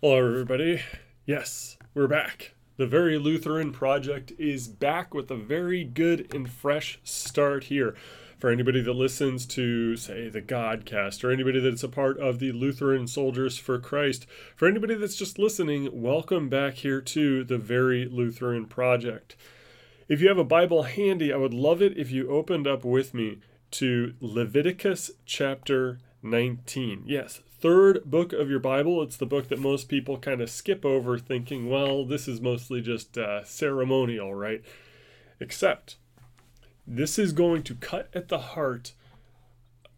Hello, everybody. Yes, we're back. The Very Lutheran Project is back with a very good and fresh start here. For anybody that listens to, say, the Godcast, or anybody that's a part of the Lutheran Soldiers for Christ, for anybody that's just listening, welcome back here to the Very Lutheran Project. If you have a Bible handy, I would love it if you opened up with me to Leviticus chapter 19. Yes, third book of your Bible. It's the book that most people kind of skip over, thinking, well, this is mostly just uh, ceremonial, right? Except this is going to cut at the heart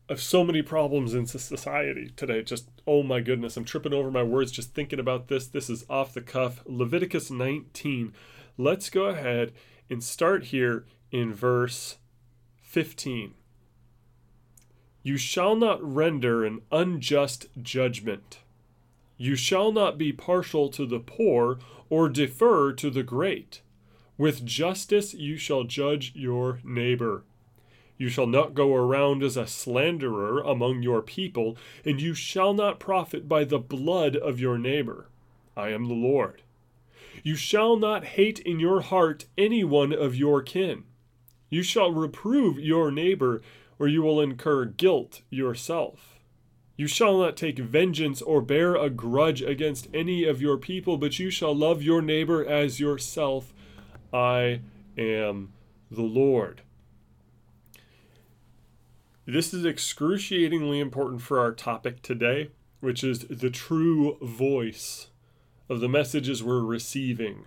of so many problems in society today. Just, oh my goodness, I'm tripping over my words just thinking about this. This is off the cuff. Leviticus 19. Let's go ahead and start here in verse 15. You shall not render an unjust judgment. You shall not be partial to the poor or defer to the great. With justice you shall judge your neighbor. You shall not go around as a slanderer among your people, and you shall not profit by the blood of your neighbor. I am the Lord. You shall not hate in your heart any one of your kin. You shall reprove your neighbor or you will incur guilt yourself. You shall not take vengeance or bear a grudge against any of your people, but you shall love your neighbor as yourself. I am the Lord. This is excruciatingly important for our topic today, which is the true voice of the messages we're receiving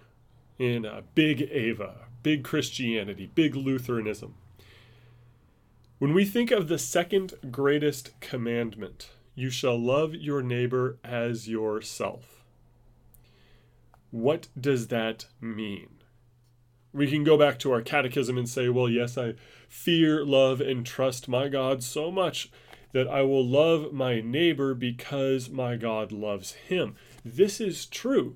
in uh, Big Eva, Big Christianity, Big Lutheranism. When we think of the second greatest commandment, you shall love your neighbor as yourself. What does that mean? We can go back to our catechism and say, well, yes, I fear, love, and trust my God so much that I will love my neighbor because my God loves him. This is true.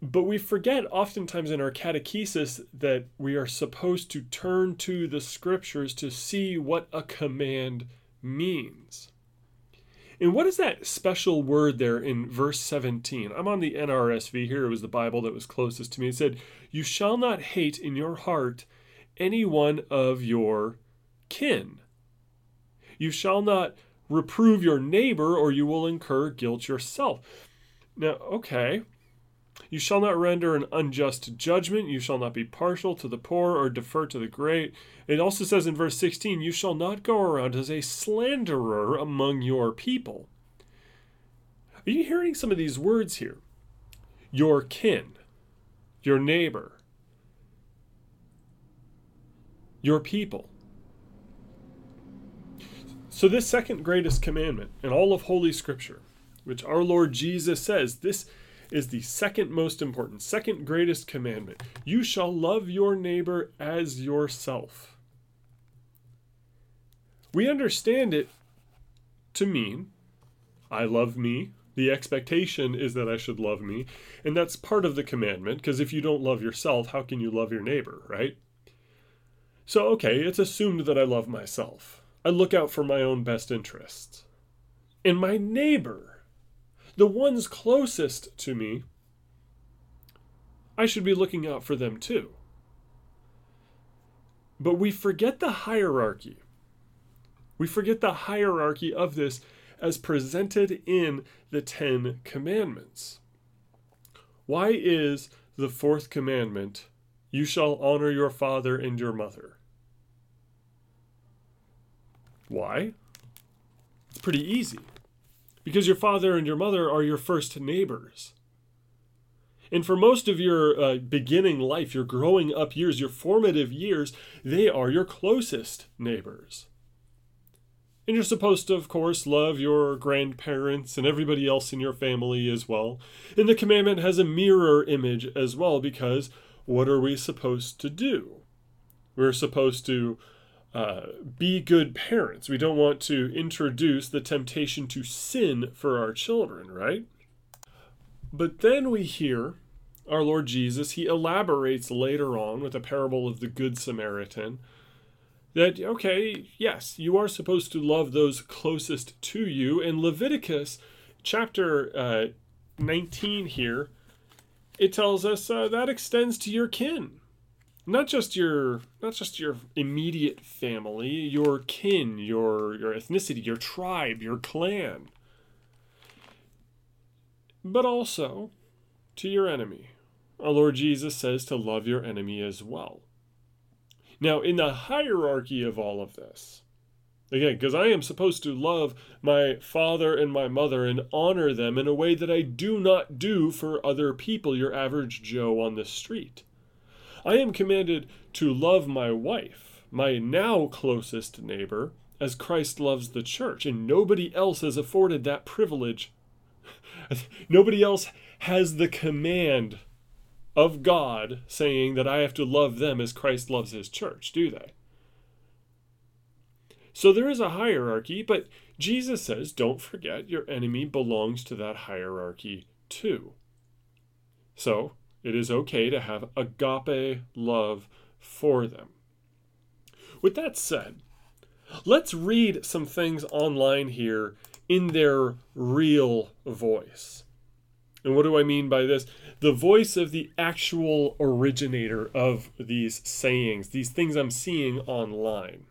But we forget oftentimes in our catechesis that we are supposed to turn to the scriptures to see what a command means. And what is that special word there in verse 17? I'm on the NRSV here. It was the Bible that was closest to me. It said, You shall not hate in your heart any one of your kin. You shall not reprove your neighbor, or you will incur guilt yourself. Now, okay, you shall not render an unjust judgment. You shall not be partial to the poor or defer to the great. It also says in verse 16, You shall not go around as a slanderer among your people. Are you hearing some of these words here? Your kin, your neighbor, your people. So, this second greatest commandment in all of Holy Scripture, which our Lord Jesus says, this is the second most important, second greatest commandment. You shall love your neighbor as yourself. We understand it to mean I love me. The expectation is that I should love me. And that's part of the commandment, because if you don't love yourself, how can you love your neighbor, right? So, okay, it's assumed that I love myself. I look out for my own best interests. And my neighbor the ones closest to me, I should be looking out for them too. But we forget the hierarchy. We forget the hierarchy of this as presented in the Ten Commandments. Why is the fourth commandment, you shall honor your father and your mother? Why? It's pretty easy because your father and your mother are your first neighbors. And for most of your uh, beginning life, your growing up years, your formative years, they are your closest neighbors. And you're supposed to, of course, love your grandparents and everybody else in your family as well. And the commandment has a mirror image as well, because what are we supposed to do? We're supposed to uh, be good parents. We don't want to introduce the temptation to sin for our children, right? But then we hear our Lord Jesus, he elaborates later on with a parable of the Good Samaritan that, okay, yes, you are supposed to love those closest to you. In Leviticus chapter uh, 19 here, it tells us uh, that extends to your kin. Not just your not just your immediate family, your kin, your your ethnicity, your tribe, your clan. But also to your enemy. Our Lord Jesus says to love your enemy as well. Now, in the hierarchy of all of this, again, because I am supposed to love my father and my mother and honor them in a way that I do not do for other people, your average Joe on the street. I am commanded to love my wife, my now closest neighbor, as Christ loves the church, and nobody else is afforded that privilege. nobody else has the command of God saying that I have to love them as Christ loves his church, do they? So there is a hierarchy, but Jesus says, don't forget your enemy belongs to that hierarchy too. So it is okay to have agape love for them. With that said, let's read some things online here in their real voice. And what do I mean by this? The voice of the actual originator of these sayings, these things I'm seeing online.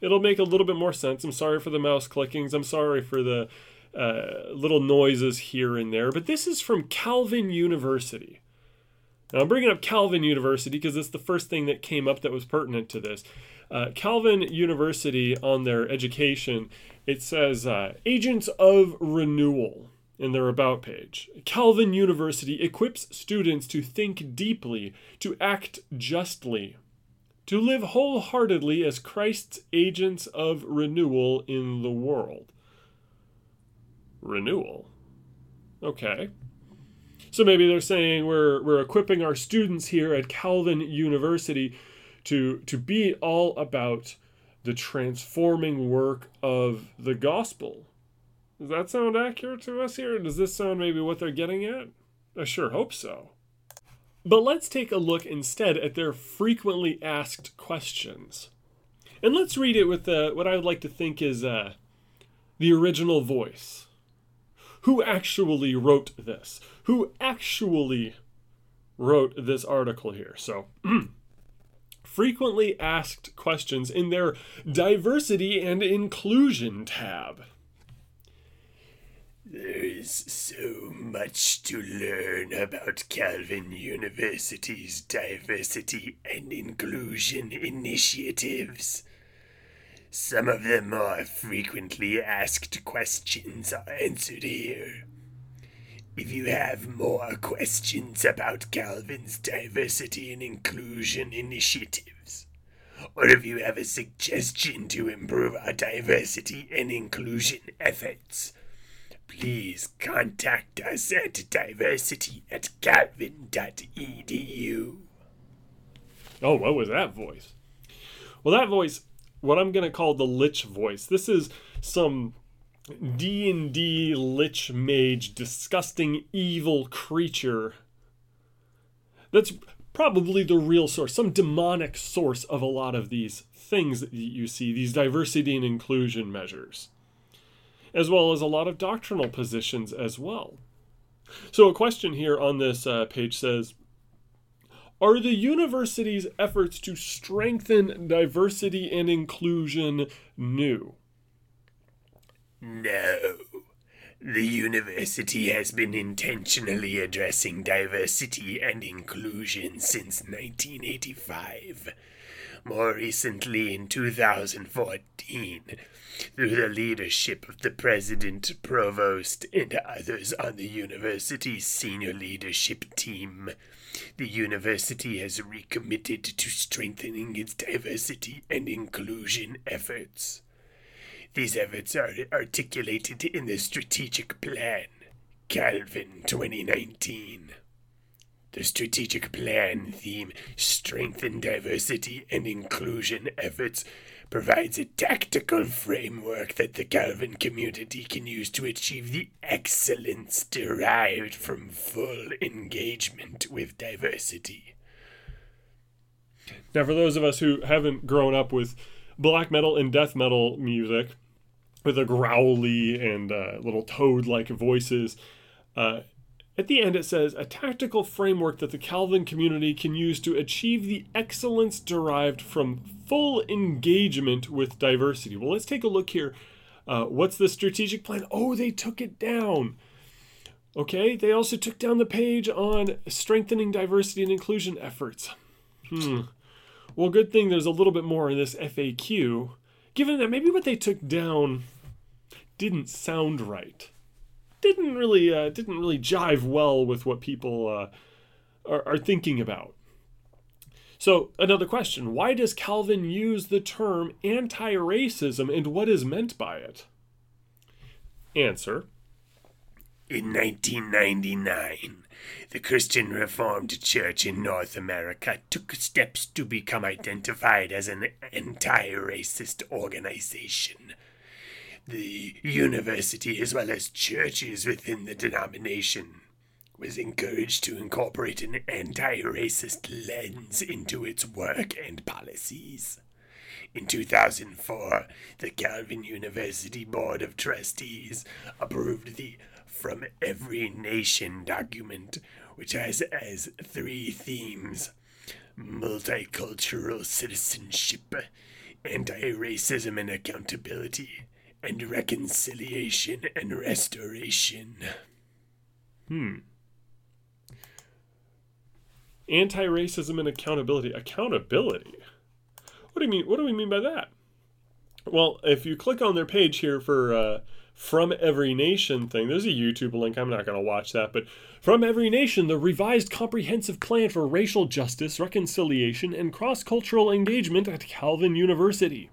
It'll make a little bit more sense. I'm sorry for the mouse clickings. I'm sorry for the uh, little noises here and there. But this is from Calvin University. Now, I'm bringing up Calvin University because it's the first thing that came up that was pertinent to this. Uh, Calvin University, on their education, it says uh, agents of renewal in their About page. Calvin University equips students to think deeply, to act justly, to live wholeheartedly as Christ's agents of renewal in the world. Renewal? Okay. So maybe they're saying we're, we're equipping our students here at Calvin University to, to be all about the transforming work of the gospel does that sound accurate to us here? Does this sound maybe what they're getting at? I sure hope so. But let's take a look instead at their frequently asked questions. And let's read it with uh, what I would like to think is uh, the original voice. Who actually wrote this? Who actually wrote this article here? So, frequently asked questions in their diversity and inclusion tab. There's so much to learn about Calvin University's diversity and inclusion initiatives. Some of the more frequently asked questions are answered here. If you have more questions about Calvin's diversity and inclusion initiatives, or if you have a suggestion to improve our diversity and inclusion efforts, please contact us at diversity at calvin.edu. Oh, what was that voice? Well, that voice, what I'm going to call the Lich voice. This is some D&D Lich mage, disgusting evil creature. That's probably the real source, some demonic source of a lot of these things that you see, these diversity and inclusion measures as well as a lot of doctrinal positions as well. So, a question here on this uh, page says Are the university's efforts to strengthen diversity and inclusion new? No. The university has been intentionally addressing diversity and inclusion since 1985. More recently, in 2014, through the leadership of the president, provost, and others on the university's senior leadership team. The university has recommitted to strengthening its diversity and inclusion efforts. These efforts are articulated in the strategic plan, Calvin 2019. The strategic plan theme, Strengthen Diversity and Inclusion Efforts, provides a tactical framework that the Calvin community can use to achieve the excellence derived from full engagement with diversity. Now, for those of us who haven't grown up with black metal and death metal music, with a growly and uh, little toad like voices, Uh, at the end, it says a tactical framework that the Calvin community can use to achieve the excellence derived from full engagement with diversity. Well, let's take a look here. Uh, what's the strategic plan? Oh, they took it down. Okay, they also took down the page on strengthening diversity and inclusion efforts. Hmm. Well, good thing there's a little bit more in this FAQ, given that maybe what they took down didn't sound right. Didn't really uh, didn't really jive well with what people uh, are, are thinking about. So, another question Why does Calvin use the term anti racism and what is meant by it? Answer In 1999, the Christian Reformed Church in North America took steps to become identified as an anti racist organization. The university, as well as churches within the denomination, was encouraged to incorporate an anti racist lens into its work and policies. In 2004, the Calvin University Board of Trustees approved the From Every Nation document, which has as three themes multicultural citizenship, anti racism and accountability, and reconciliation and restoration. Hmm anti-racism and accountability. Accountability. What do you mean? What do we mean by that? Well, if you click on their page here for uh, from every nation thing, there's a YouTube link. I'm not going to watch that, but from every nation, the revised comprehensive plan for racial justice, reconciliation, and cross-cultural engagement at Calvin University.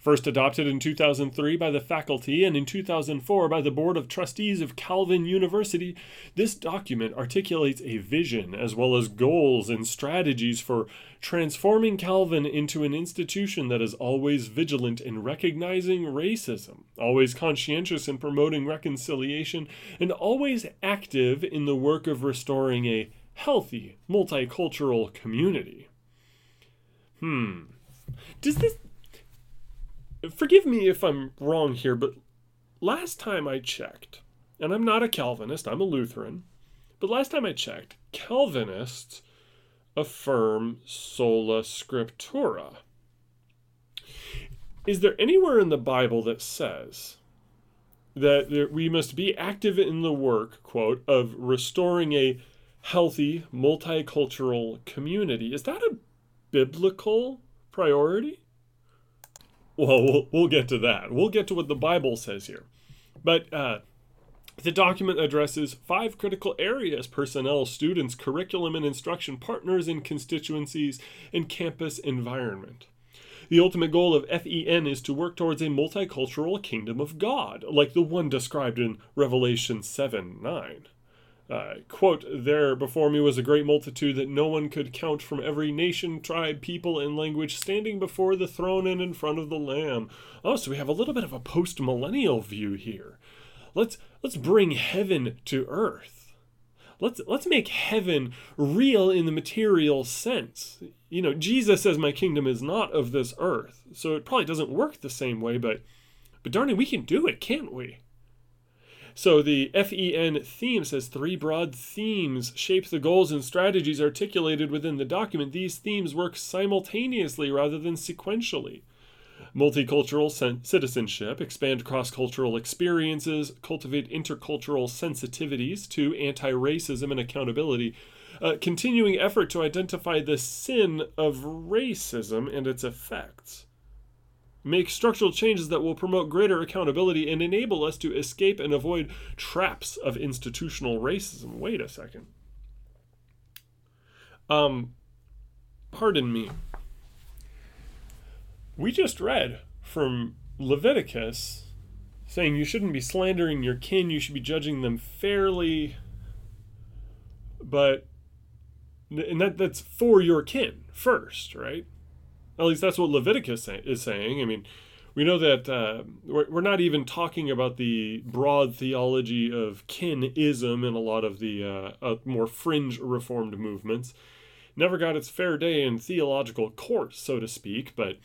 First adopted in 2003 by the faculty and in 2004 by the Board of Trustees of Calvin University, this document articulates a vision as well as goals and strategies for transforming Calvin into an institution that is always vigilant in recognizing racism, always conscientious in promoting reconciliation, and always active in the work of restoring a healthy multicultural community. Hmm. Does this forgive me if I'm wrong here, but last time I checked, and I'm not a Calvinist, I'm a Lutheran, but last time I checked, Calvinists affirm sola scriptura. Is there anywhere in the Bible that says that we must be active in the work, quote, of restoring a healthy multicultural community? Is that a biblical priority? Well, well, we'll get to that. We'll get to what the Bible says here. But uh, the document addresses five critical areas personnel, students, curriculum and instruction, partners and constituencies, and campus environment. The ultimate goal of FEN is to work towards a multicultural kingdom of God, like the one described in Revelation 7 9. Uh, quote, There before me was a great multitude that no one could count from every nation, tribe, people, and language standing before the throne and in front of the Lamb. Oh, so we have a little bit of a post millennial view here. Let's let's bring heaven to earth. Let's let's make heaven real in the material sense. You know, Jesus says my kingdom is not of this earth. So it probably doesn't work the same way, but but darn it, we can do it, can't we? So the FEN theme says three broad themes shape the goals and strategies articulated within the document. These themes work simultaneously rather than sequentially. Multicultural citizenship, expand cross cultural experiences, cultivate intercultural sensitivities to anti racism and accountability. Uh, continuing effort to identify the sin of racism and its effects make structural changes that will promote greater accountability and enable us to escape and avoid traps of institutional racism. Wait a second. Um, pardon me. We just read from Leviticus saying you shouldn't be slandering your kin, you should be judging them fairly. But and that that's for your kin first, right? At least that's what Leviticus is saying. I mean, we know that uh, we're, we're not even talking about the broad theology of kinism in a lot of the uh, uh, more fringe reformed movements. Never got its fair day in theological court, so to speak, but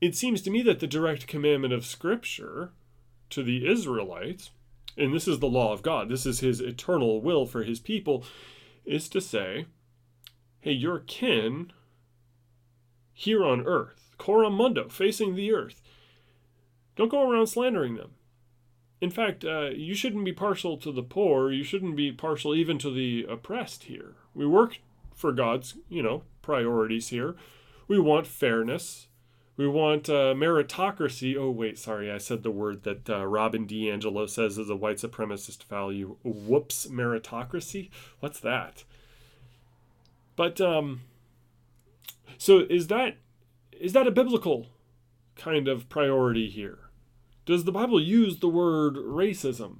it seems to me that the direct commandment of Scripture to the Israelites and this is the law of God, this is his eternal will for his people, is to say, hey, your kin here on earth, coram mundo, facing the earth, don't go around slandering them. In fact, uh, you shouldn't be partial to the poor. You shouldn't be partial even to the oppressed here. We work for God's, you know, priorities here. We want fairness. We want uh, meritocracy. Oh, wait, sorry, I said the word that uh, Robin DiAngelo says is a white supremacist value. Whoops, meritocracy? What's that? But, um, so is that is that a biblical kind of priority here? Does the Bible use the word racism?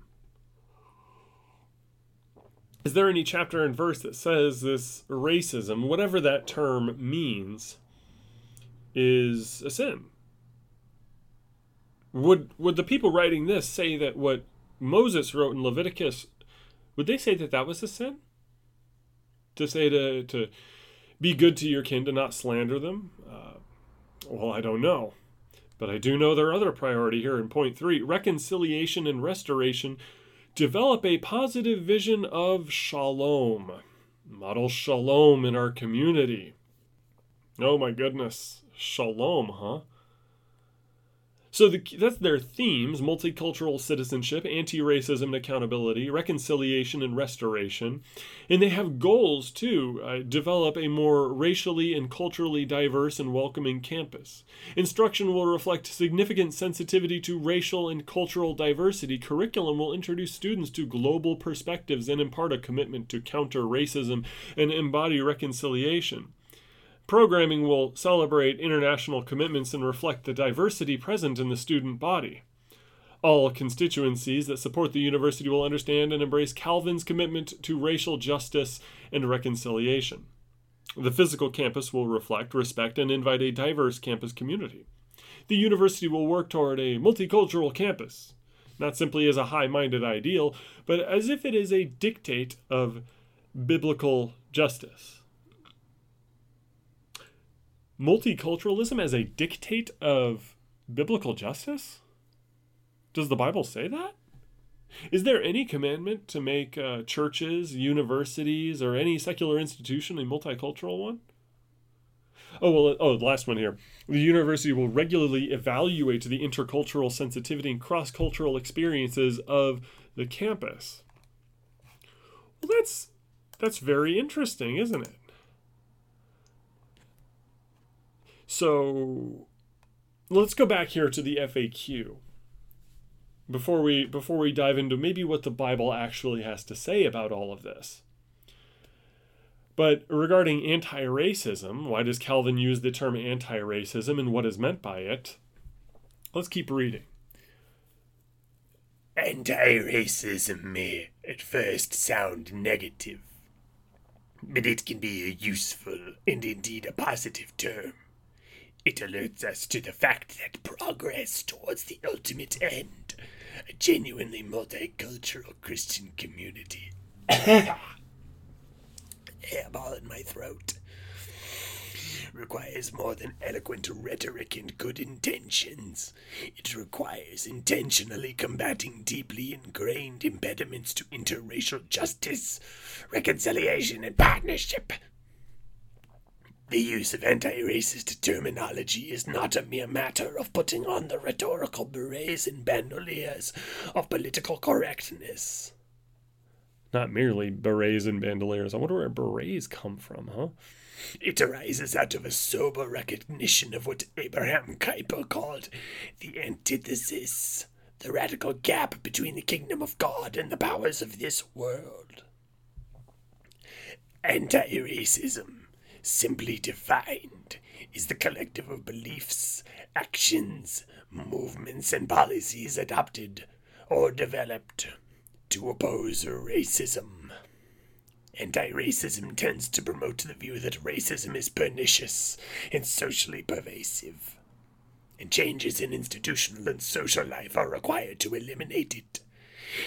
Is there any chapter and verse that says this racism, whatever that term means, is a sin? Would would the people writing this say that what Moses wrote in Leviticus would they say that that was a sin? To say to to be good to your kin, to not slander them? Uh, well, I don't know. But I do know their other priority here in point three reconciliation and restoration. Develop a positive vision of shalom. Model shalom in our community. Oh my goodness. Shalom, huh? So the, that's their themes multicultural citizenship, anti racism and accountability, reconciliation and restoration. And they have goals too uh, develop a more racially and culturally diverse and welcoming campus. Instruction will reflect significant sensitivity to racial and cultural diversity. Curriculum will introduce students to global perspectives and impart a commitment to counter racism and embody reconciliation. Programming will celebrate international commitments and reflect the diversity present in the student body. All constituencies that support the university will understand and embrace Calvin's commitment to racial justice and reconciliation. The physical campus will reflect, respect, and invite a diverse campus community. The university will work toward a multicultural campus, not simply as a high minded ideal, but as if it is a dictate of biblical justice multiculturalism as a dictate of biblical justice? Does the Bible say that? Is there any commandment to make uh, churches, universities, or any secular institution a multicultural one? Oh, well, oh, the last one here. The university will regularly evaluate the intercultural sensitivity and cross cultural experiences of the campus. Well, that's that's very interesting, isn't it? So let's go back here to the FAQ before we before we dive into maybe what the Bible actually has to say about all of this. But regarding anti-racism, why does Calvin use the term anti-racism and what is meant by it? Let's keep reading. Anti-racism may at first sound negative, but it can be a useful and indeed a positive term. It alerts us to the fact that progress towards the ultimate end, a genuinely multicultural Christian community. Hairball in my throat. Requires more than eloquent rhetoric and good intentions. It requires intentionally combating deeply ingrained impediments to interracial justice, reconciliation, and partnership. The use of anti racist terminology is not a mere matter of putting on the rhetorical berets and bandoliers of political correctness. Not merely berets and bandoliers. I wonder where berets come from, huh? It arises out of a sober recognition of what Abraham Kuyper called the antithesis, the radical gap between the kingdom of God and the powers of this world. Anti racism simply defined, is the collective of beliefs, actions, movements, and policies adopted or developed to oppose racism. Anti racism tends to promote the view that racism is pernicious and socially pervasive, and changes in institutional and social life are required to eliminate it.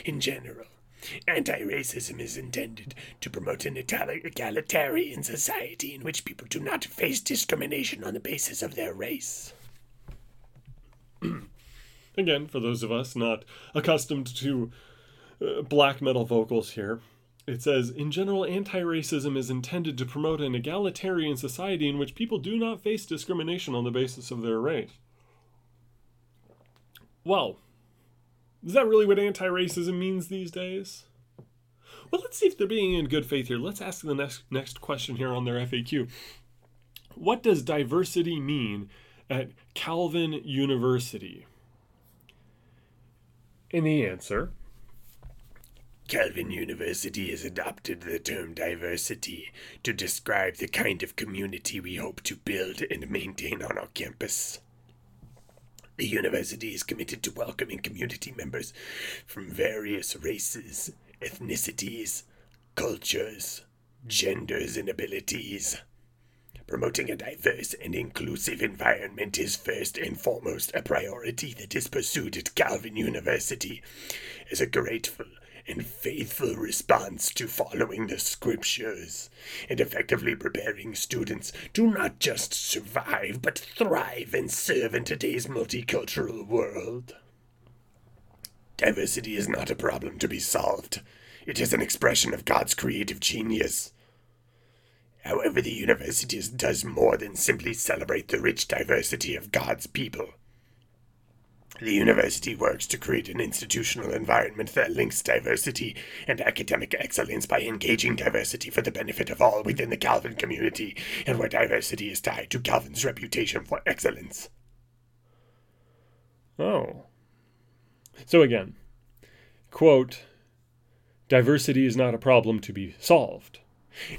In general, Anti racism is intended to promote an egalitarian society in which people do not face discrimination on the basis of their race. Again, for those of us not accustomed to uh, black metal vocals here. It says, in general, anti racism is intended to promote an egalitarian society in which people do not face discrimination on the basis of their race. Well, is that really what anti racism means these days? Well, let's see if they're being in good faith here. Let's ask the next, next question here on their FAQ. What does diversity mean at Calvin University? And the answer Calvin University has adopted the term diversity to describe the kind of community we hope to build and maintain on our campus. The university is committed to welcoming community members from various races, ethnicities, cultures, genders, and abilities. Promoting a diverse and inclusive environment is first and foremost a priority that is pursued at Calvin University as a grateful and faithful response to following the scriptures and effectively preparing students to not just survive but thrive and serve in today's multicultural world. Diversity is not a problem to be solved. It is an expression of God's creative genius. However, the university does more than simply celebrate the rich diversity of God's people. The university works to create an institutional environment that links diversity and academic excellence by engaging diversity for the benefit of all within the Calvin community, and where diversity is tied to Calvin's reputation for excellence. Oh. So again, quote, diversity is not a problem to be solved.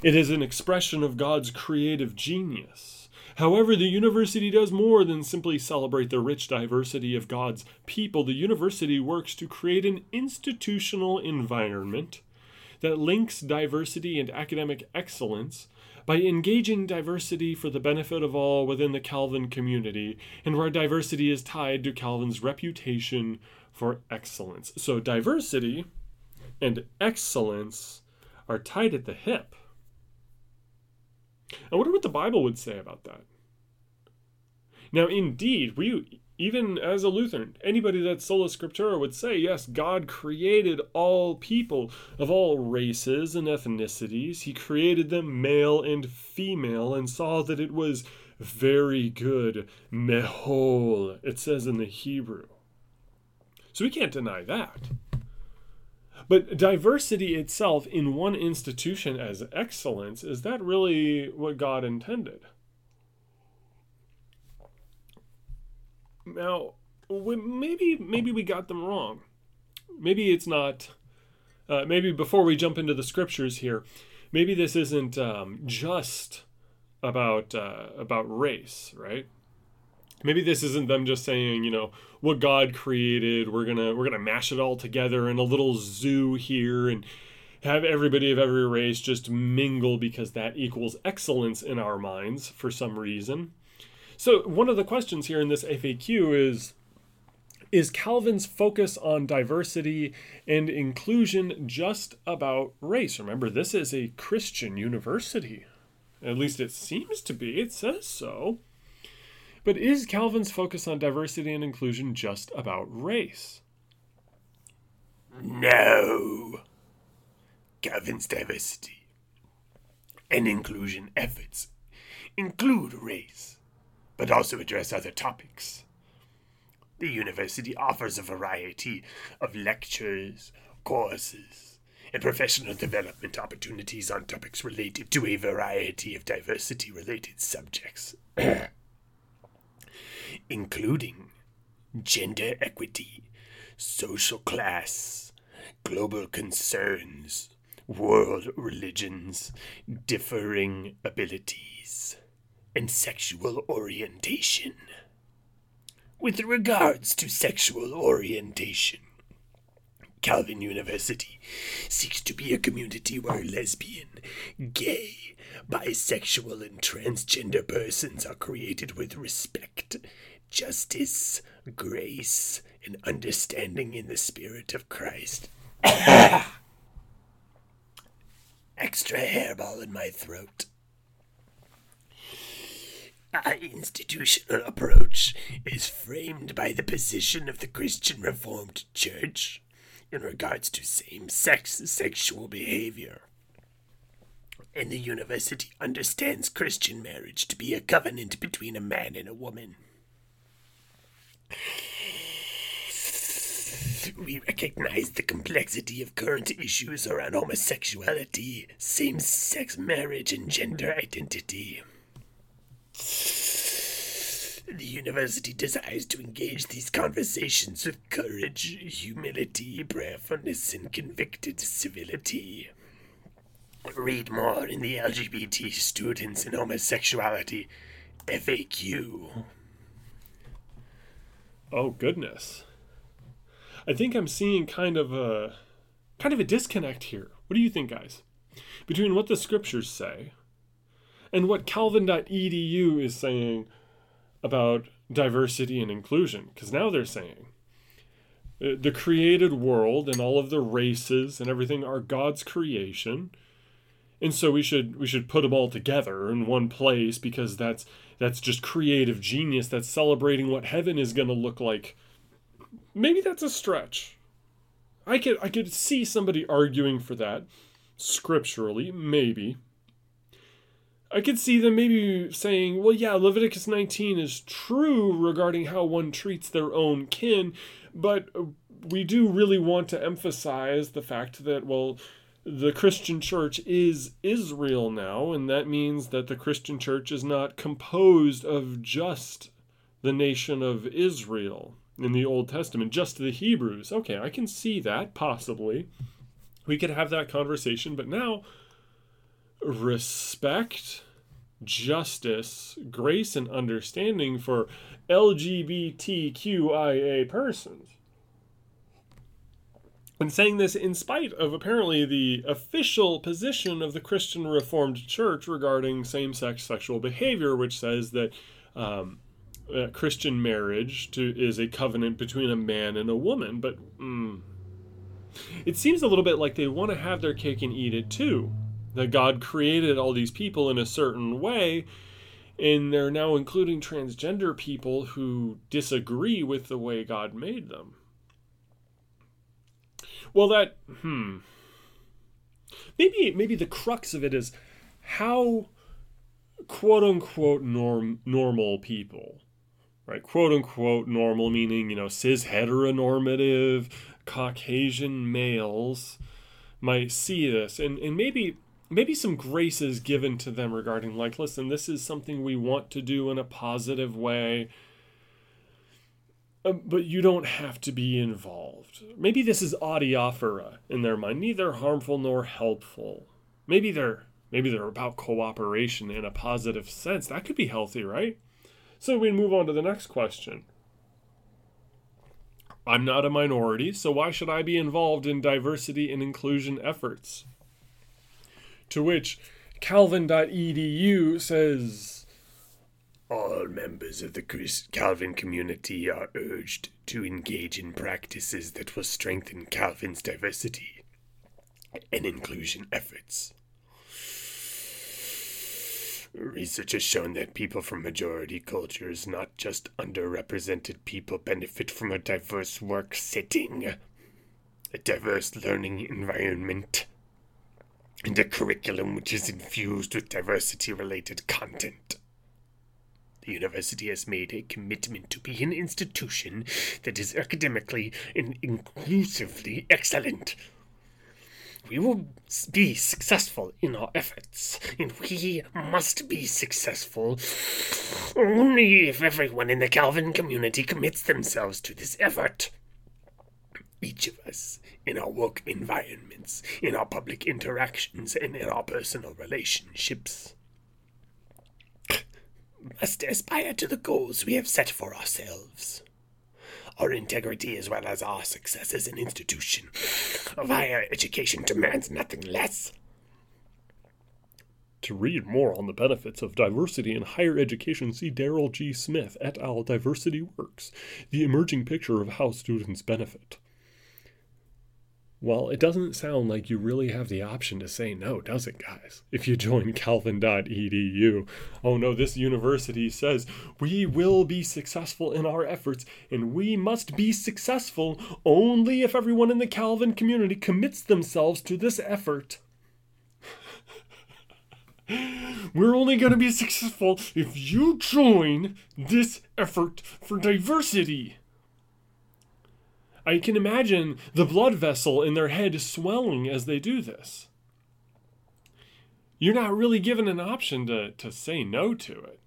It is an expression of God's creative genius. However, the university does more than simply celebrate the rich diversity of God's people. The university works to create an institutional environment that links diversity and academic excellence by engaging diversity for the benefit of all within the Calvin community, and where diversity is tied to Calvin's reputation for excellence. So, diversity and excellence are tied at the hip. I wonder what the Bible would say about that. Now, indeed, we even as a Lutheran, anybody that's sola scriptura would say, yes, God created all people of all races and ethnicities. He created them male and female and saw that it was very good. Mehol, it says in the Hebrew. So we can't deny that. But diversity itself in one institution as excellence, is that really what God intended? Now, maybe maybe we got them wrong. Maybe it's not. Uh, maybe before we jump into the scriptures here, maybe this isn't um, just about uh, about race, right? Maybe this isn't them just saying you know what god created we're gonna we're gonna mash it all together in a little zoo here and have everybody of every race just mingle because that equals excellence in our minds for some reason. So one of the questions here in this faq is is calvin's focus on diversity and inclusion just about race? Remember this is a christian university. At least it seems to be. It says so but is Calvin's focus on diversity and inclusion just about race? No. Calvin's diversity and inclusion efforts include race, but also address other topics. The university offers a variety of lectures, courses, and professional development opportunities on topics related to a variety of diversity related subjects. including gender equity, social class, global concerns, world religions, differing abilities, and sexual orientation. With regards to sexual orientation, Calvin University seeks to be a community where lesbian, gay, bisexual, and transgender persons are created with respect, justice, grace, and understanding in the Spirit of Christ. Extra hairball in my throat. Our institutional approach is framed by the position of the Christian Reformed Church in regards to same sex sexual behavior. And the university understands Christian marriage to be a covenant between a man and a woman. We recognize the complexity of current issues around homosexuality, same sex marriage, and gender identity. The university desires to engage these conversations with courage, humility, prayerfulness, and convicted civility. Read more in the LGBT Students and Homosexuality FAQ. Oh goodness. I think I'm seeing kind of a kind of a disconnect here. What do you think, guys? Between what the scriptures say and what calvin.edu is saying about diversity and inclusion because now they're saying uh, the created world and all of the races and everything are God's creation and so we should we should put them all together in one place because that's that's just creative genius that's celebrating what heaven is going to look like maybe that's a stretch. I could i could see somebody arguing for that scripturally maybe. I could see them maybe saying well yeah leviticus 19 is true regarding how one treats their own kin but we do really want to emphasize the fact that well the Christian church is Israel now, and that means that the Christian church is not composed of just the nation of Israel in the Old Testament, just the Hebrews. Okay, I can see that possibly. We could have that conversation, but now respect, justice, grace, and understanding for LGBTQIA persons and saying this in spite of apparently the official position of the Christian Reformed Church regarding same sex sexual behavior, which says that um, uh, Christian marriage to, is a covenant between a man and a woman. But mm, it seems a little bit like they want to have their cake and eat it too. That God created all these people in a certain way, and they're now including transgender people who disagree with the way God made them. Well, that hmm. Maybe maybe the crux of it is how quote unquote norm normal people, right? Quote unquote normal meaning you know cis heteronormative Caucasian males might see this, and and maybe maybe some grace is given to them regarding like listen this is something we want to do in a positive way um, but you don't have to be involved. Maybe this is adiaphora in their mind, neither harmful nor helpful. Maybe they're maybe they're about cooperation in a positive sense. That could be healthy, right? So we move on to the next question. I'm not a minority, so why should I be involved in diversity and inclusion efforts? To which Calvin.edu says all members of the Calvin community are urged to engage in practices that will strengthen Calvin's diversity and inclusion efforts. Research has shown that people from majority cultures, not just underrepresented people, benefit from a diverse work setting, a diverse learning environment, and a curriculum which is infused with diversity related content. The university has made a commitment to be an institution that is academically and inclusively excellent. We will be successful in our efforts, and we must be successful only if everyone in the Calvin community commits themselves to this effort. Each of us, in our work environments, in our public interactions, and in our personal relationships, must aspire to the goals we have set for ourselves. Our integrity as well as our success as an institution of higher education demands nothing less. To read more on the benefits of diversity in higher education, see Daryl G. Smith et al. Diversity Works, the emerging picture of how students benefit. Well, it doesn't sound like you really have the option to say no, does it, guys? If you join calvin.edu. Oh no, this university says we will be successful in our efforts, and we must be successful only if everyone in the Calvin community commits themselves to this effort. We're only going to be successful if you join this effort for diversity. I can imagine the blood vessel in their head swelling as they do this. You're not really given an option to, to say no to it.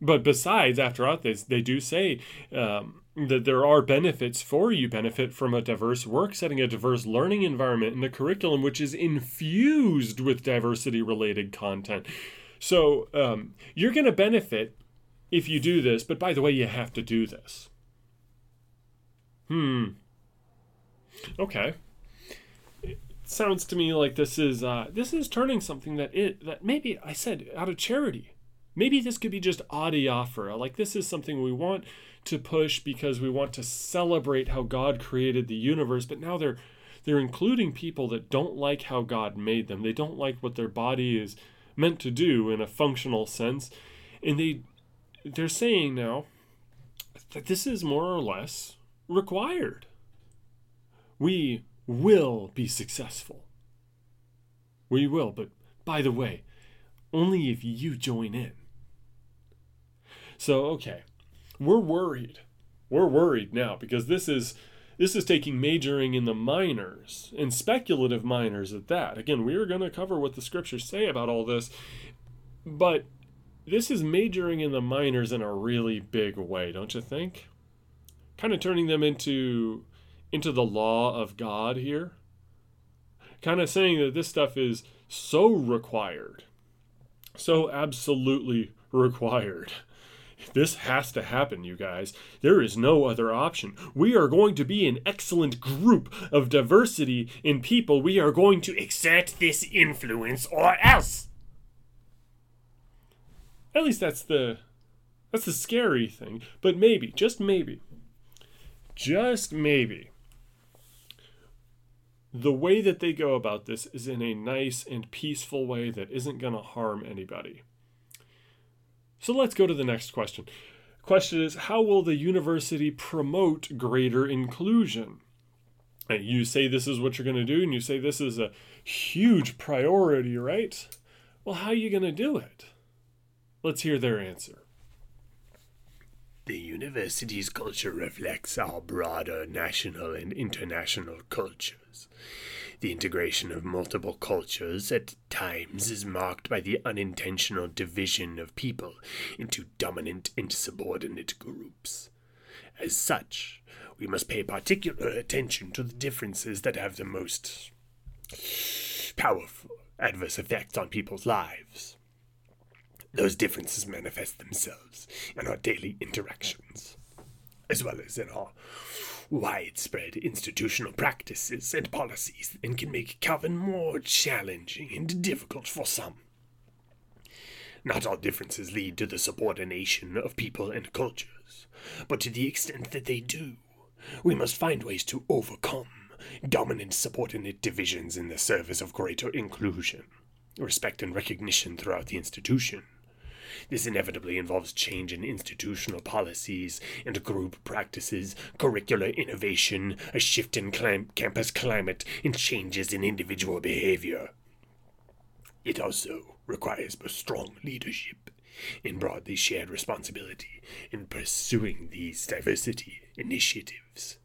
But besides, after all, they, they do say um, that there are benefits for you benefit from a diverse work setting, a diverse learning environment, and a curriculum which is infused with diversity related content. So um, you're going to benefit if you do this, but by the way, you have to do this. Hmm. Okay. It sounds to me like this is uh, this is turning something that it that maybe I said out of charity. Maybe this could be just adiaphora. Like this is something we want to push because we want to celebrate how God created the universe, but now they're they're including people that don't like how God made them. They don't like what their body is meant to do in a functional sense. And they they're saying now that this is more or less required. We will be successful. We will, but by the way, only if you join in. So, okay, we're worried. We're worried now because this is this is taking majoring in the minors and speculative minors at that. Again, we are going to cover what the scriptures say about all this, but this is majoring in the minors in a really big way, don't you think? Kind of turning them into into the law of God here. Kind of saying that this stuff is so required. So absolutely required. This has to happen, you guys. There is no other option. We are going to be an excellent group of diversity in people. We are going to exert this influence or else. At least that's the that's the scary thing. But maybe, just maybe, just maybe, the way that they go about this is in a nice and peaceful way that isn't going to harm anybody. So let's go to the next question. Question is How will the university promote greater inclusion? And you say this is what you're going to do, and you say this is a huge priority, right? Well, how are you going to do it? Let's hear their answer. The university's culture reflects our broader national and international cultures. The integration of multiple cultures at times is marked by the unintentional division of people into dominant and subordinate groups. As such, we must pay particular attention to the differences that have the most powerful adverse effects on people's lives. Those differences manifest themselves in our daily interactions, as well as in our widespread institutional practices and policies, and can make Calvin more challenging and difficult for some. Not all differences lead to the subordination of people and cultures, but to the extent that they do, we must find ways to overcome dominant subordinate divisions in the service of greater inclusion, respect, and recognition throughout the institution. This inevitably involves change in institutional policies and group practices, curricular innovation, a shift in clim- campus climate, and changes in individual behavior. It also requires strong leadership and broadly shared responsibility in pursuing these diversity initiatives.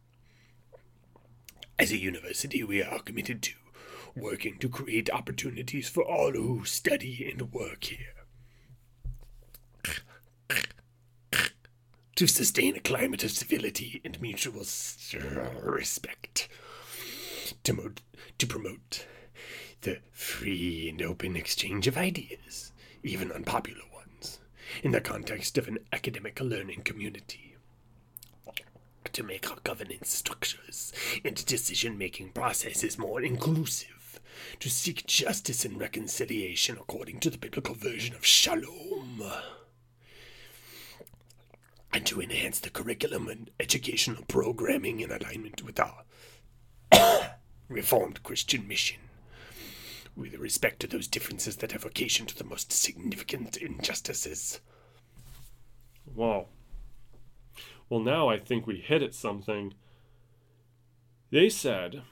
As a university, we are committed to working to create opportunities for all who study and work here. To sustain a climate of civility and mutual respect, to, mo- to promote the free and open exchange of ideas, even unpopular ones, in the context of an academic learning community. To make our governance structures and decision making processes more inclusive, to seek justice and reconciliation according to the biblical version of shalom and to enhance the curriculum and educational programming in alignment with our Reformed Christian mission, with respect to those differences that have occasioned the most significant injustices. Wow. Well, now I think we hit at something. They said,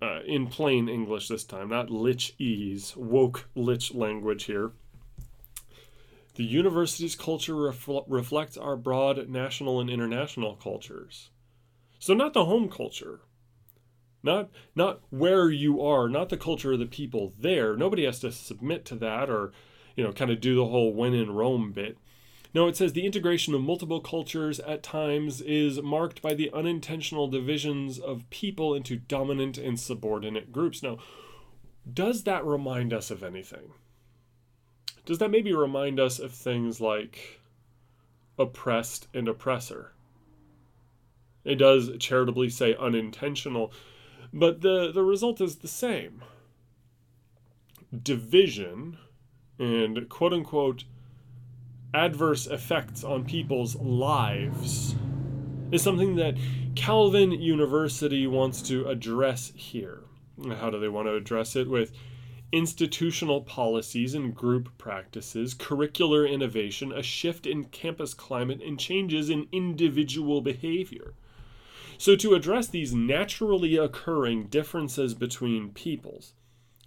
uh, in plain English this time, not lich ease, woke lich language here. The university's culture refl- reflects our broad national and international cultures. So, not the home culture, not not where you are, not the culture of the people there. Nobody has to submit to that or, you know, kind of do the whole when in Rome bit. No, it says the integration of multiple cultures at times is marked by the unintentional divisions of people into dominant and subordinate groups. Now, does that remind us of anything? Does that maybe remind us of things like oppressed and oppressor? It does charitably say unintentional, but the, the result is the same. Division and quote unquote adverse effects on people's lives is something that Calvin University wants to address here. How do they want to address it? With institutional policies and group practices, curricular innovation, a shift in campus climate, and changes in individual behavior. So, to address these naturally occurring differences between peoples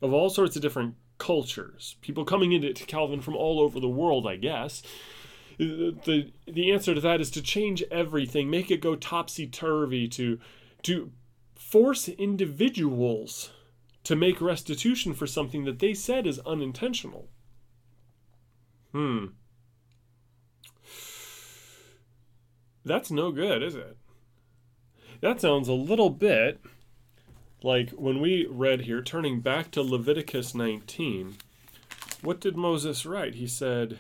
of all sorts of different cultures, people coming into Calvin from all over the world, I guess, the, the answer to that is to change everything, make it go topsy turvy, to, to force individuals to make restitution for something that they said is unintentional. Hmm. That's no good, is it? That sounds a little bit like when we read here, turning back to Leviticus 19, what did Moses write? He said,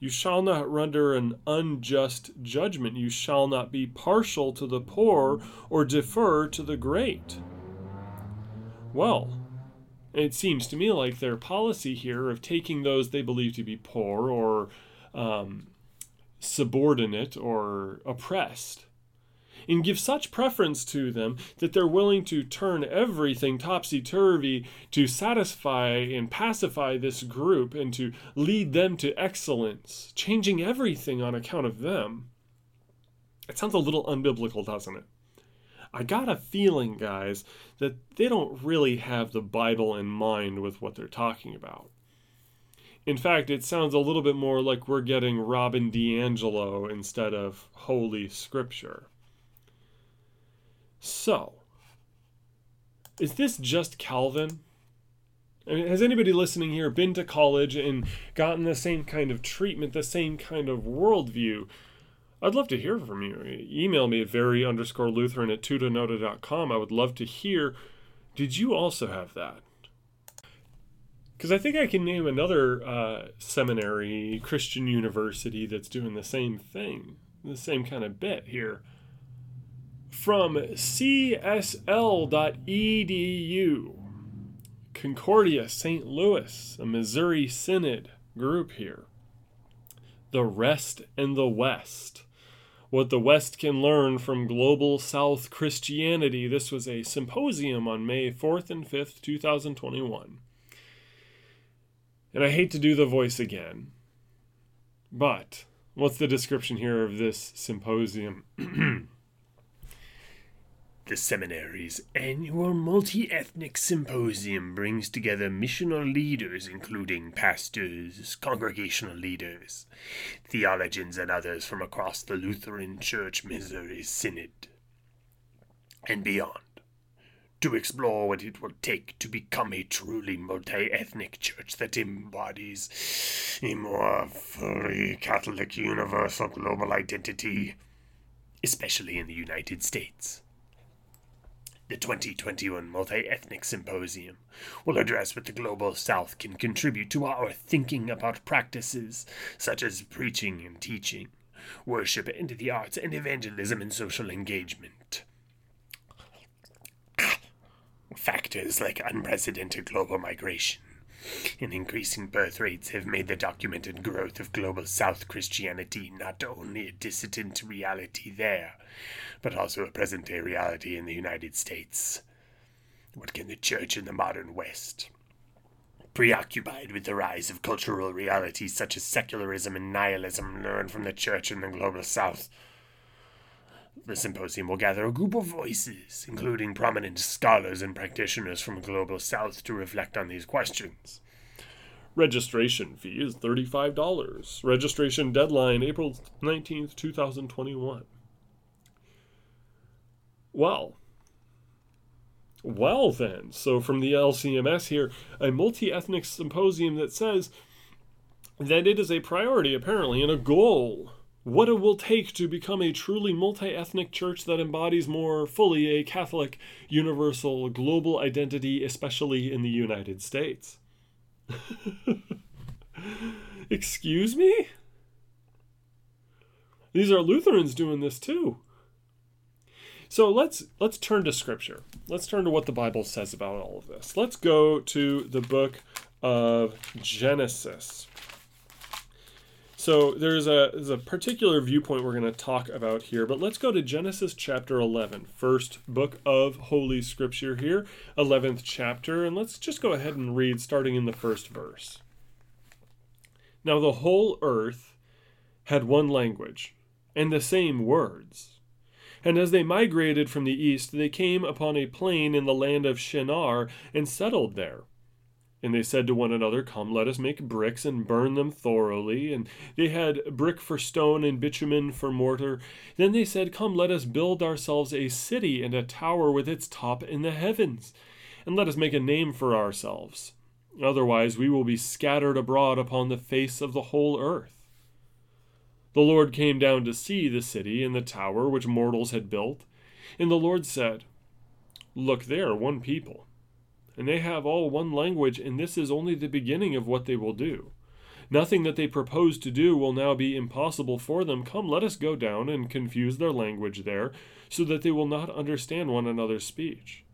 You shall not render an unjust judgment. You shall not be partial to the poor or defer to the great. Well, it seems to me like their policy here of taking those they believe to be poor or um, subordinate or oppressed and give such preference to them that they're willing to turn everything topsy turvy to satisfy and pacify this group and to lead them to excellence, changing everything on account of them. It sounds a little unbiblical, doesn't it? I got a feeling, guys, that they don't really have the Bible in mind with what they're talking about. In fact, it sounds a little bit more like we're getting Robin DiAngelo instead of Holy Scripture. So, is this just Calvin? I mean, has anybody listening here been to college and gotten the same kind of treatment, the same kind of worldview I'd love to hear from you. Email me at very underscore Lutheran at tutanota.com. I would love to hear. Did you also have that? Because I think I can name another uh, seminary, Christian university that's doing the same thing, the same kind of bit here. From csl.edu, Concordia St. Louis, a Missouri Synod group here. The Rest and the West what the West can learn from global South Christianity. This was a symposium on May 4th and 5th, 2021. And I hate to do the voice again, but what's the description here of this symposium? The seminary's annual multi ethnic symposium brings together missional leaders, including pastors, congregational leaders, theologians, and others from across the Lutheran Church Missouri Synod and beyond, to explore what it will take to become a truly multi ethnic church that embodies a more fully Catholic universal global identity, especially in the United States. The 2021 Multi Ethnic Symposium will address what the Global South can contribute to our thinking about practices such as preaching and teaching, worship and the arts, and evangelism and social engagement. Factors like unprecedented global migration and increasing birth rates have made the documented growth of global South Christianity not only a dissident reality there, but also a present day reality in the United States. What can the church in the modern West? Preoccupied with the rise of cultural realities such as secularism and nihilism, learn from the church in the global south. The symposium will gather a group of voices, including prominent scholars and practitioners from global south, to reflect on these questions. Registration fee is $35. Registration deadline April 19th, 2021. Well, well, then, so from the LCMS here, a multi ethnic symposium that says that it is a priority, apparently, and a goal. What it will take to become a truly multi ethnic church that embodies more fully a Catholic, universal, global identity, especially in the United States. Excuse me? These are Lutherans doing this too. So let's let's turn to scripture. Let's turn to what the Bible says about all of this. Let's go to the book of Genesis. So there's a there's a particular viewpoint we're going to talk about here, but let's go to Genesis chapter 11, first book of Holy Scripture here, 11th chapter, and let's just go ahead and read starting in the first verse. Now the whole earth had one language and the same words. And as they migrated from the east, they came upon a plain in the land of Shinar and settled there. And they said to one another, Come, let us make bricks and burn them thoroughly. And they had brick for stone and bitumen for mortar. Then they said, Come, let us build ourselves a city and a tower with its top in the heavens. And let us make a name for ourselves. Otherwise, we will be scattered abroad upon the face of the whole earth. The Lord came down to see the city and the tower which mortals had built. And the Lord said, Look, there, one people, and they have all one language, and this is only the beginning of what they will do. Nothing that they propose to do will now be impossible for them. Come, let us go down and confuse their language there, so that they will not understand one another's speech.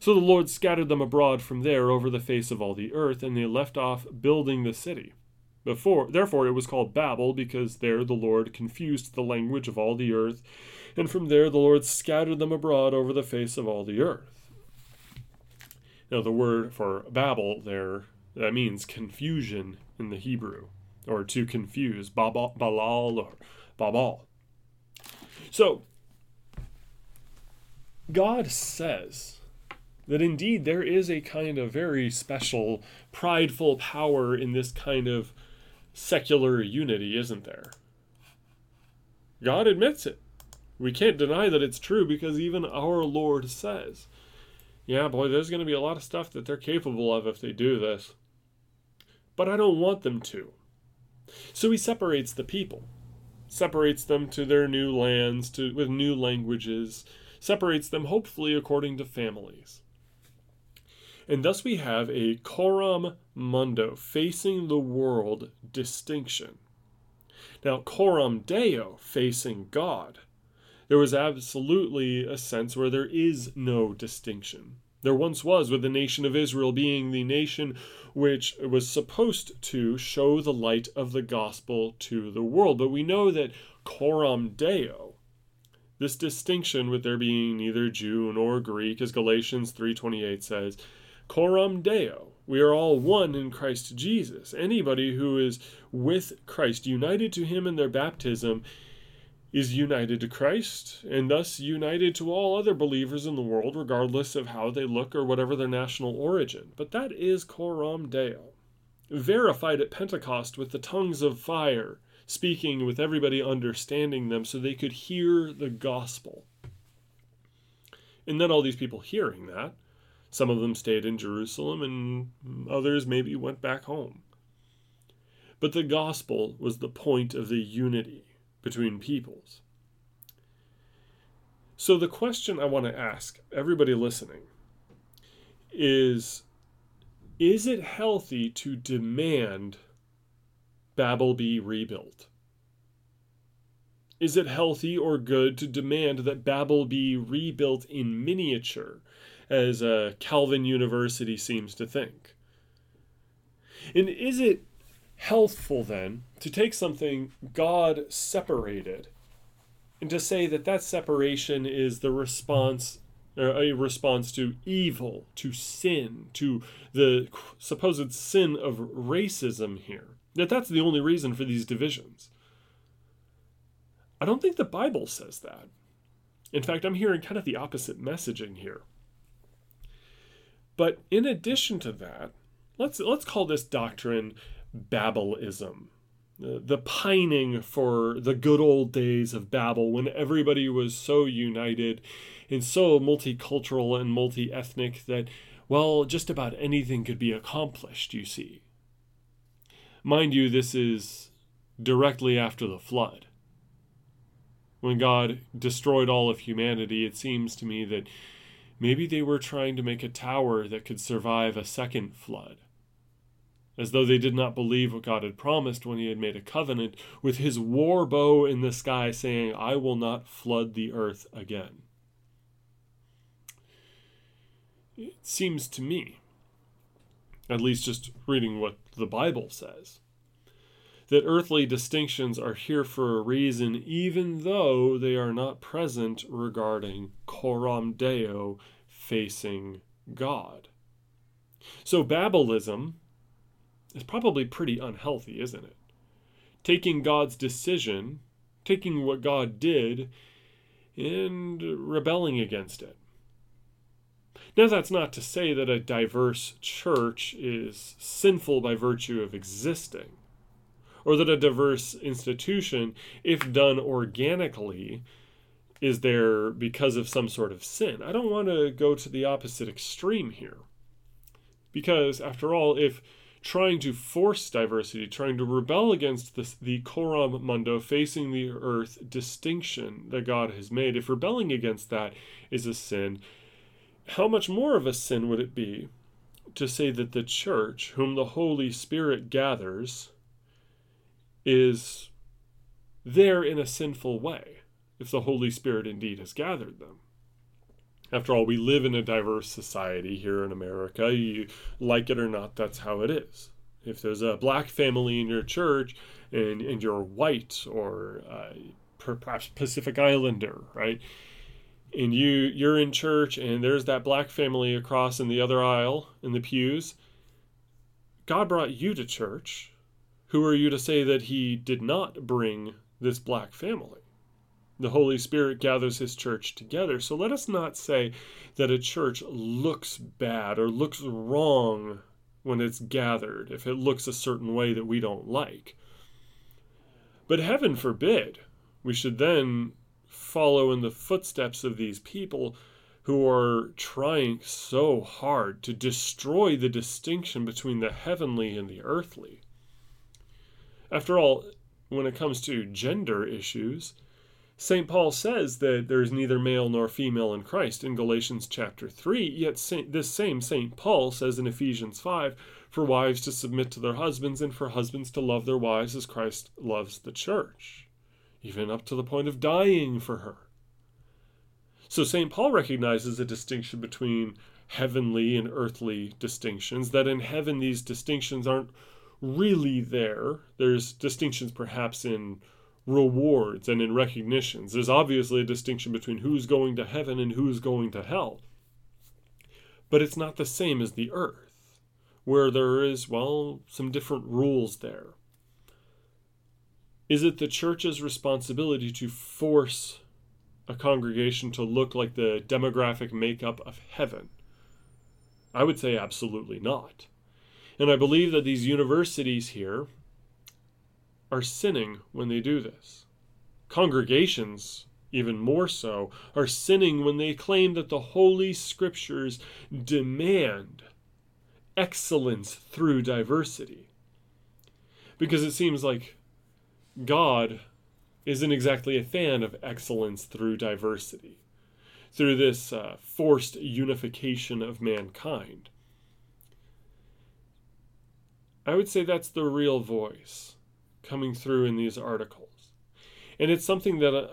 So the Lord scattered them abroad from there over the face of all the earth, and they left off building the city. Before, therefore, it was called Babel, because there the Lord confused the language of all the earth, and from there the Lord scattered them abroad over the face of all the earth. Now, the word for Babel there, that means confusion in the Hebrew, or to confuse, balal or babal. So, God says that indeed there is a kind of very special, prideful power in this kind of secular unity, isn't there? God admits it. We can't deny that it's true because even our Lord says, yeah, boy, there's going to be a lot of stuff that they're capable of if they do this. But I don't want them to. So he separates the people, separates them to their new lands, to, with new languages, separates them hopefully according to families. And thus we have a coram mundo, facing the world distinction. Now, coram deo, facing God, there was absolutely a sense where there is no distinction. There once was, with the nation of Israel being the nation which was supposed to show the light of the gospel to the world. But we know that coram deo, this distinction with there being neither Jew nor Greek, as Galatians 3.28 says, coram deo, we are all one in Christ Jesus. Anybody who is with Christ, united to him in their baptism, is united to Christ, and thus united to all other believers in the world, regardless of how they look or whatever their national origin. But that is coram deo. Verified at Pentecost with the tongues of fire, speaking with everybody understanding them so they could hear the gospel. And then all these people hearing that some of them stayed in Jerusalem, and others maybe went back home. But the gospel was the point of the unity between peoples. So, the question I want to ask everybody listening is Is it healthy to demand Babel be rebuilt? Is it healthy or good to demand that Babel be rebuilt in miniature as uh, Calvin University seems to think. And is it healthful then to take something God separated and to say that that separation is the response a response to evil, to sin, to the supposed sin of racism here. That that's the only reason for these divisions. I don't think the Bible says that. In fact, I'm hearing kind of the opposite messaging here. But in addition to that, let's let's call this doctrine Babelism. The, the pining for the good old days of Babel when everybody was so united and so multicultural and multi ethnic that, well, just about anything could be accomplished, you see. Mind you, this is directly after the flood. When God destroyed all of humanity, it seems to me that maybe they were trying to make a tower that could survive a second flood as though they did not believe what God had promised when he had made a covenant with his war bow in the sky, saying, I will not flood the earth again. It seems to me, at least just reading what the Bible says, that earthly distinctions are here for a reason, even though they are not present regarding coram deo facing God. So, Babelism is probably pretty unhealthy, isn't it? Taking God's decision, taking what God did, and rebelling against it. Now, that's not to say that a diverse church is sinful by virtue of existing, or that a diverse institution, if done organically, is there because of some sort of sin. I don't want to go to the opposite extreme here. Because, after all, if trying to force diversity, trying to rebel against this, the coram mundo, facing the earth distinction that God has made, if rebelling against that is a sin, how much more of a sin would it be to say that the church, whom the Holy Spirit gathers, is there in a sinful way, if the Holy Spirit indeed has gathered them? After all, we live in a diverse society here in America. You like it or not, that's how it is. If there's a black family in your church and, and you're white or uh, perhaps Pacific Islander, right? And you you're in church and there's that black family across in the other aisle in the pews. God brought you to church. Who are you to say that he did not bring this black family? The Holy Spirit gathers his church together. So let us not say that a church looks bad or looks wrong when it's gathered, if it looks a certain way that we don't like. But heaven forbid we should then follow in the footsteps of these people who are trying so hard to destroy the distinction between the heavenly and the earthly. After all, when it comes to gender issues, St. Paul says that there is neither male nor female in Christ in Galatians chapter 3, yet this same St. Paul says in Ephesians 5 for wives to submit to their husbands and for husbands to love their wives as Christ loves the church, even up to the point of dying for her. So St. Paul recognizes a distinction between heavenly and earthly distinctions, that in heaven these distinctions aren't really there. There's distinctions perhaps in rewards and in recognitions. There's obviously a distinction between who's going to heaven and who's going to hell. But it's not the same as the earth, where there is, well, some different rules there. Is it the church's responsibility to force a congregation to look like the demographic makeup of heaven? I would say absolutely not. And I believe that these universities here, are sinning when they do this. Congregations, even more so, are sinning when they claim that the Holy Scriptures demand excellence through diversity. Because it seems like God isn't exactly a fan of excellence through diversity, through this uh, forced unification of mankind. I would say that's the real voice coming through in these articles. And it's something that uh,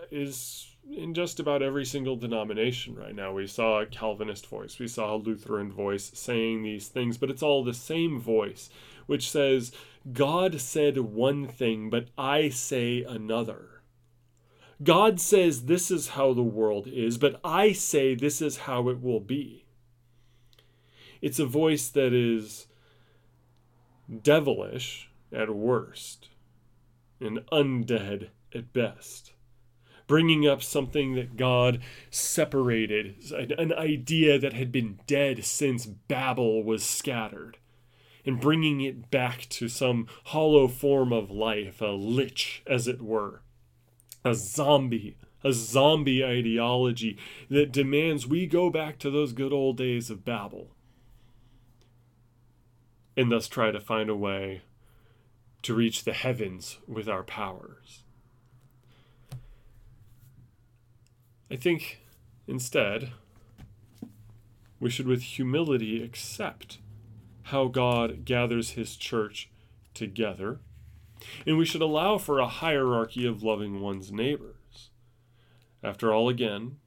in just about every single denomination right now. We saw a Calvinist voice, we saw a Lutheran voice saying these things, but it's all the same voice, which says, God said one thing, but I say another. God says this is how the world is, but I say this is how it will be. It's a voice that is devilish at worst and undead at best. Bringing up something that God separated, an idea that had been dead since Babel was scattered, and bringing it back to some hollow form of life, a lich, as it were, a zombie, a zombie ideology that demands we go back to those good old days of Babel and thus try to find a way to reach the heavens with our powers. I think instead, we should with humility accept how God gathers his church together, and we should allow for a hierarchy of loving one's neighbors. After all, again,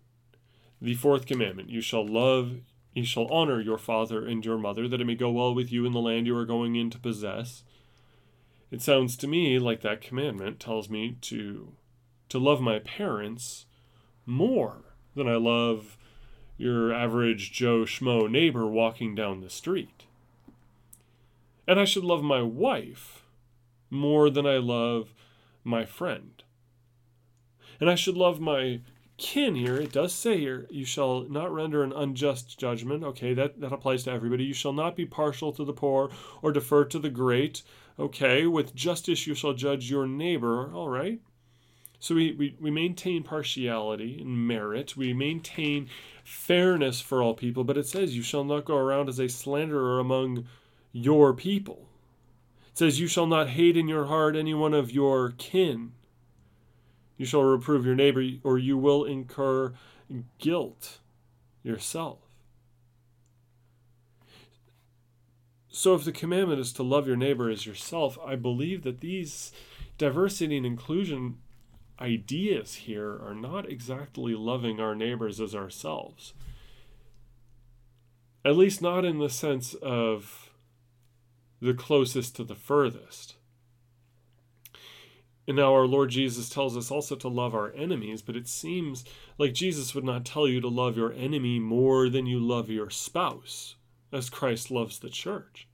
the fourth commandment you shall love you shall honor your father and your mother, that it may go well with you in the land you are going in to possess. It sounds to me like that commandment tells me to to love my parents more than I love your average Joe Schmo neighbor walking down the street. And I should love my wife more than I love my friend. And I should love my kin here, it does say here, you shall not render an unjust judgment. Okay, that, that applies to everybody. You shall not be partial to the poor or defer to the great. Okay, with justice you shall judge your neighbor. All right. So we, we, we maintain partiality and merit. We maintain fairness for all people, but it says, You shall not go around as a slanderer among your people. It says, You shall not hate in your heart any one of your kin. You shall reprove your neighbor, or you will incur guilt yourself. So, if the commandment is to love your neighbor as yourself, I believe that these diversity and inclusion ideas here are not exactly loving our neighbors as ourselves. At least, not in the sense of the closest to the furthest. And now our Lord Jesus tells us also to love our enemies, but it seems like Jesus would not tell you to love your enemy more than you love your spouse, as Christ loves the church.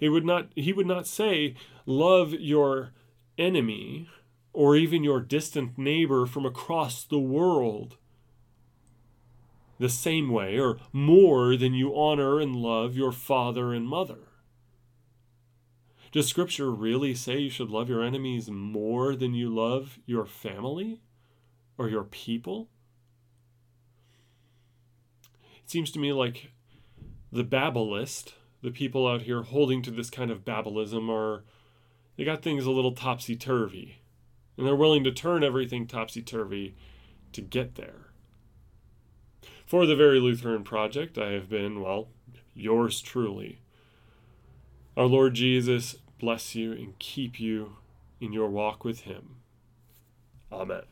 It would not he would not say love your enemy or even your distant neighbor from across the world the same way or more than you honor and love your father and mother. Does Scripture really say you should love your enemies more than you love your family or your people? Seems to me like the Babelist, the people out here holding to this kind of Babelism, are they got things a little topsy turvy, and they're willing to turn everything topsy turvy to get there. For the Very Lutheran Project, I have been, well, yours truly, our Lord Jesus bless you and keep you in your walk with Him. Amen.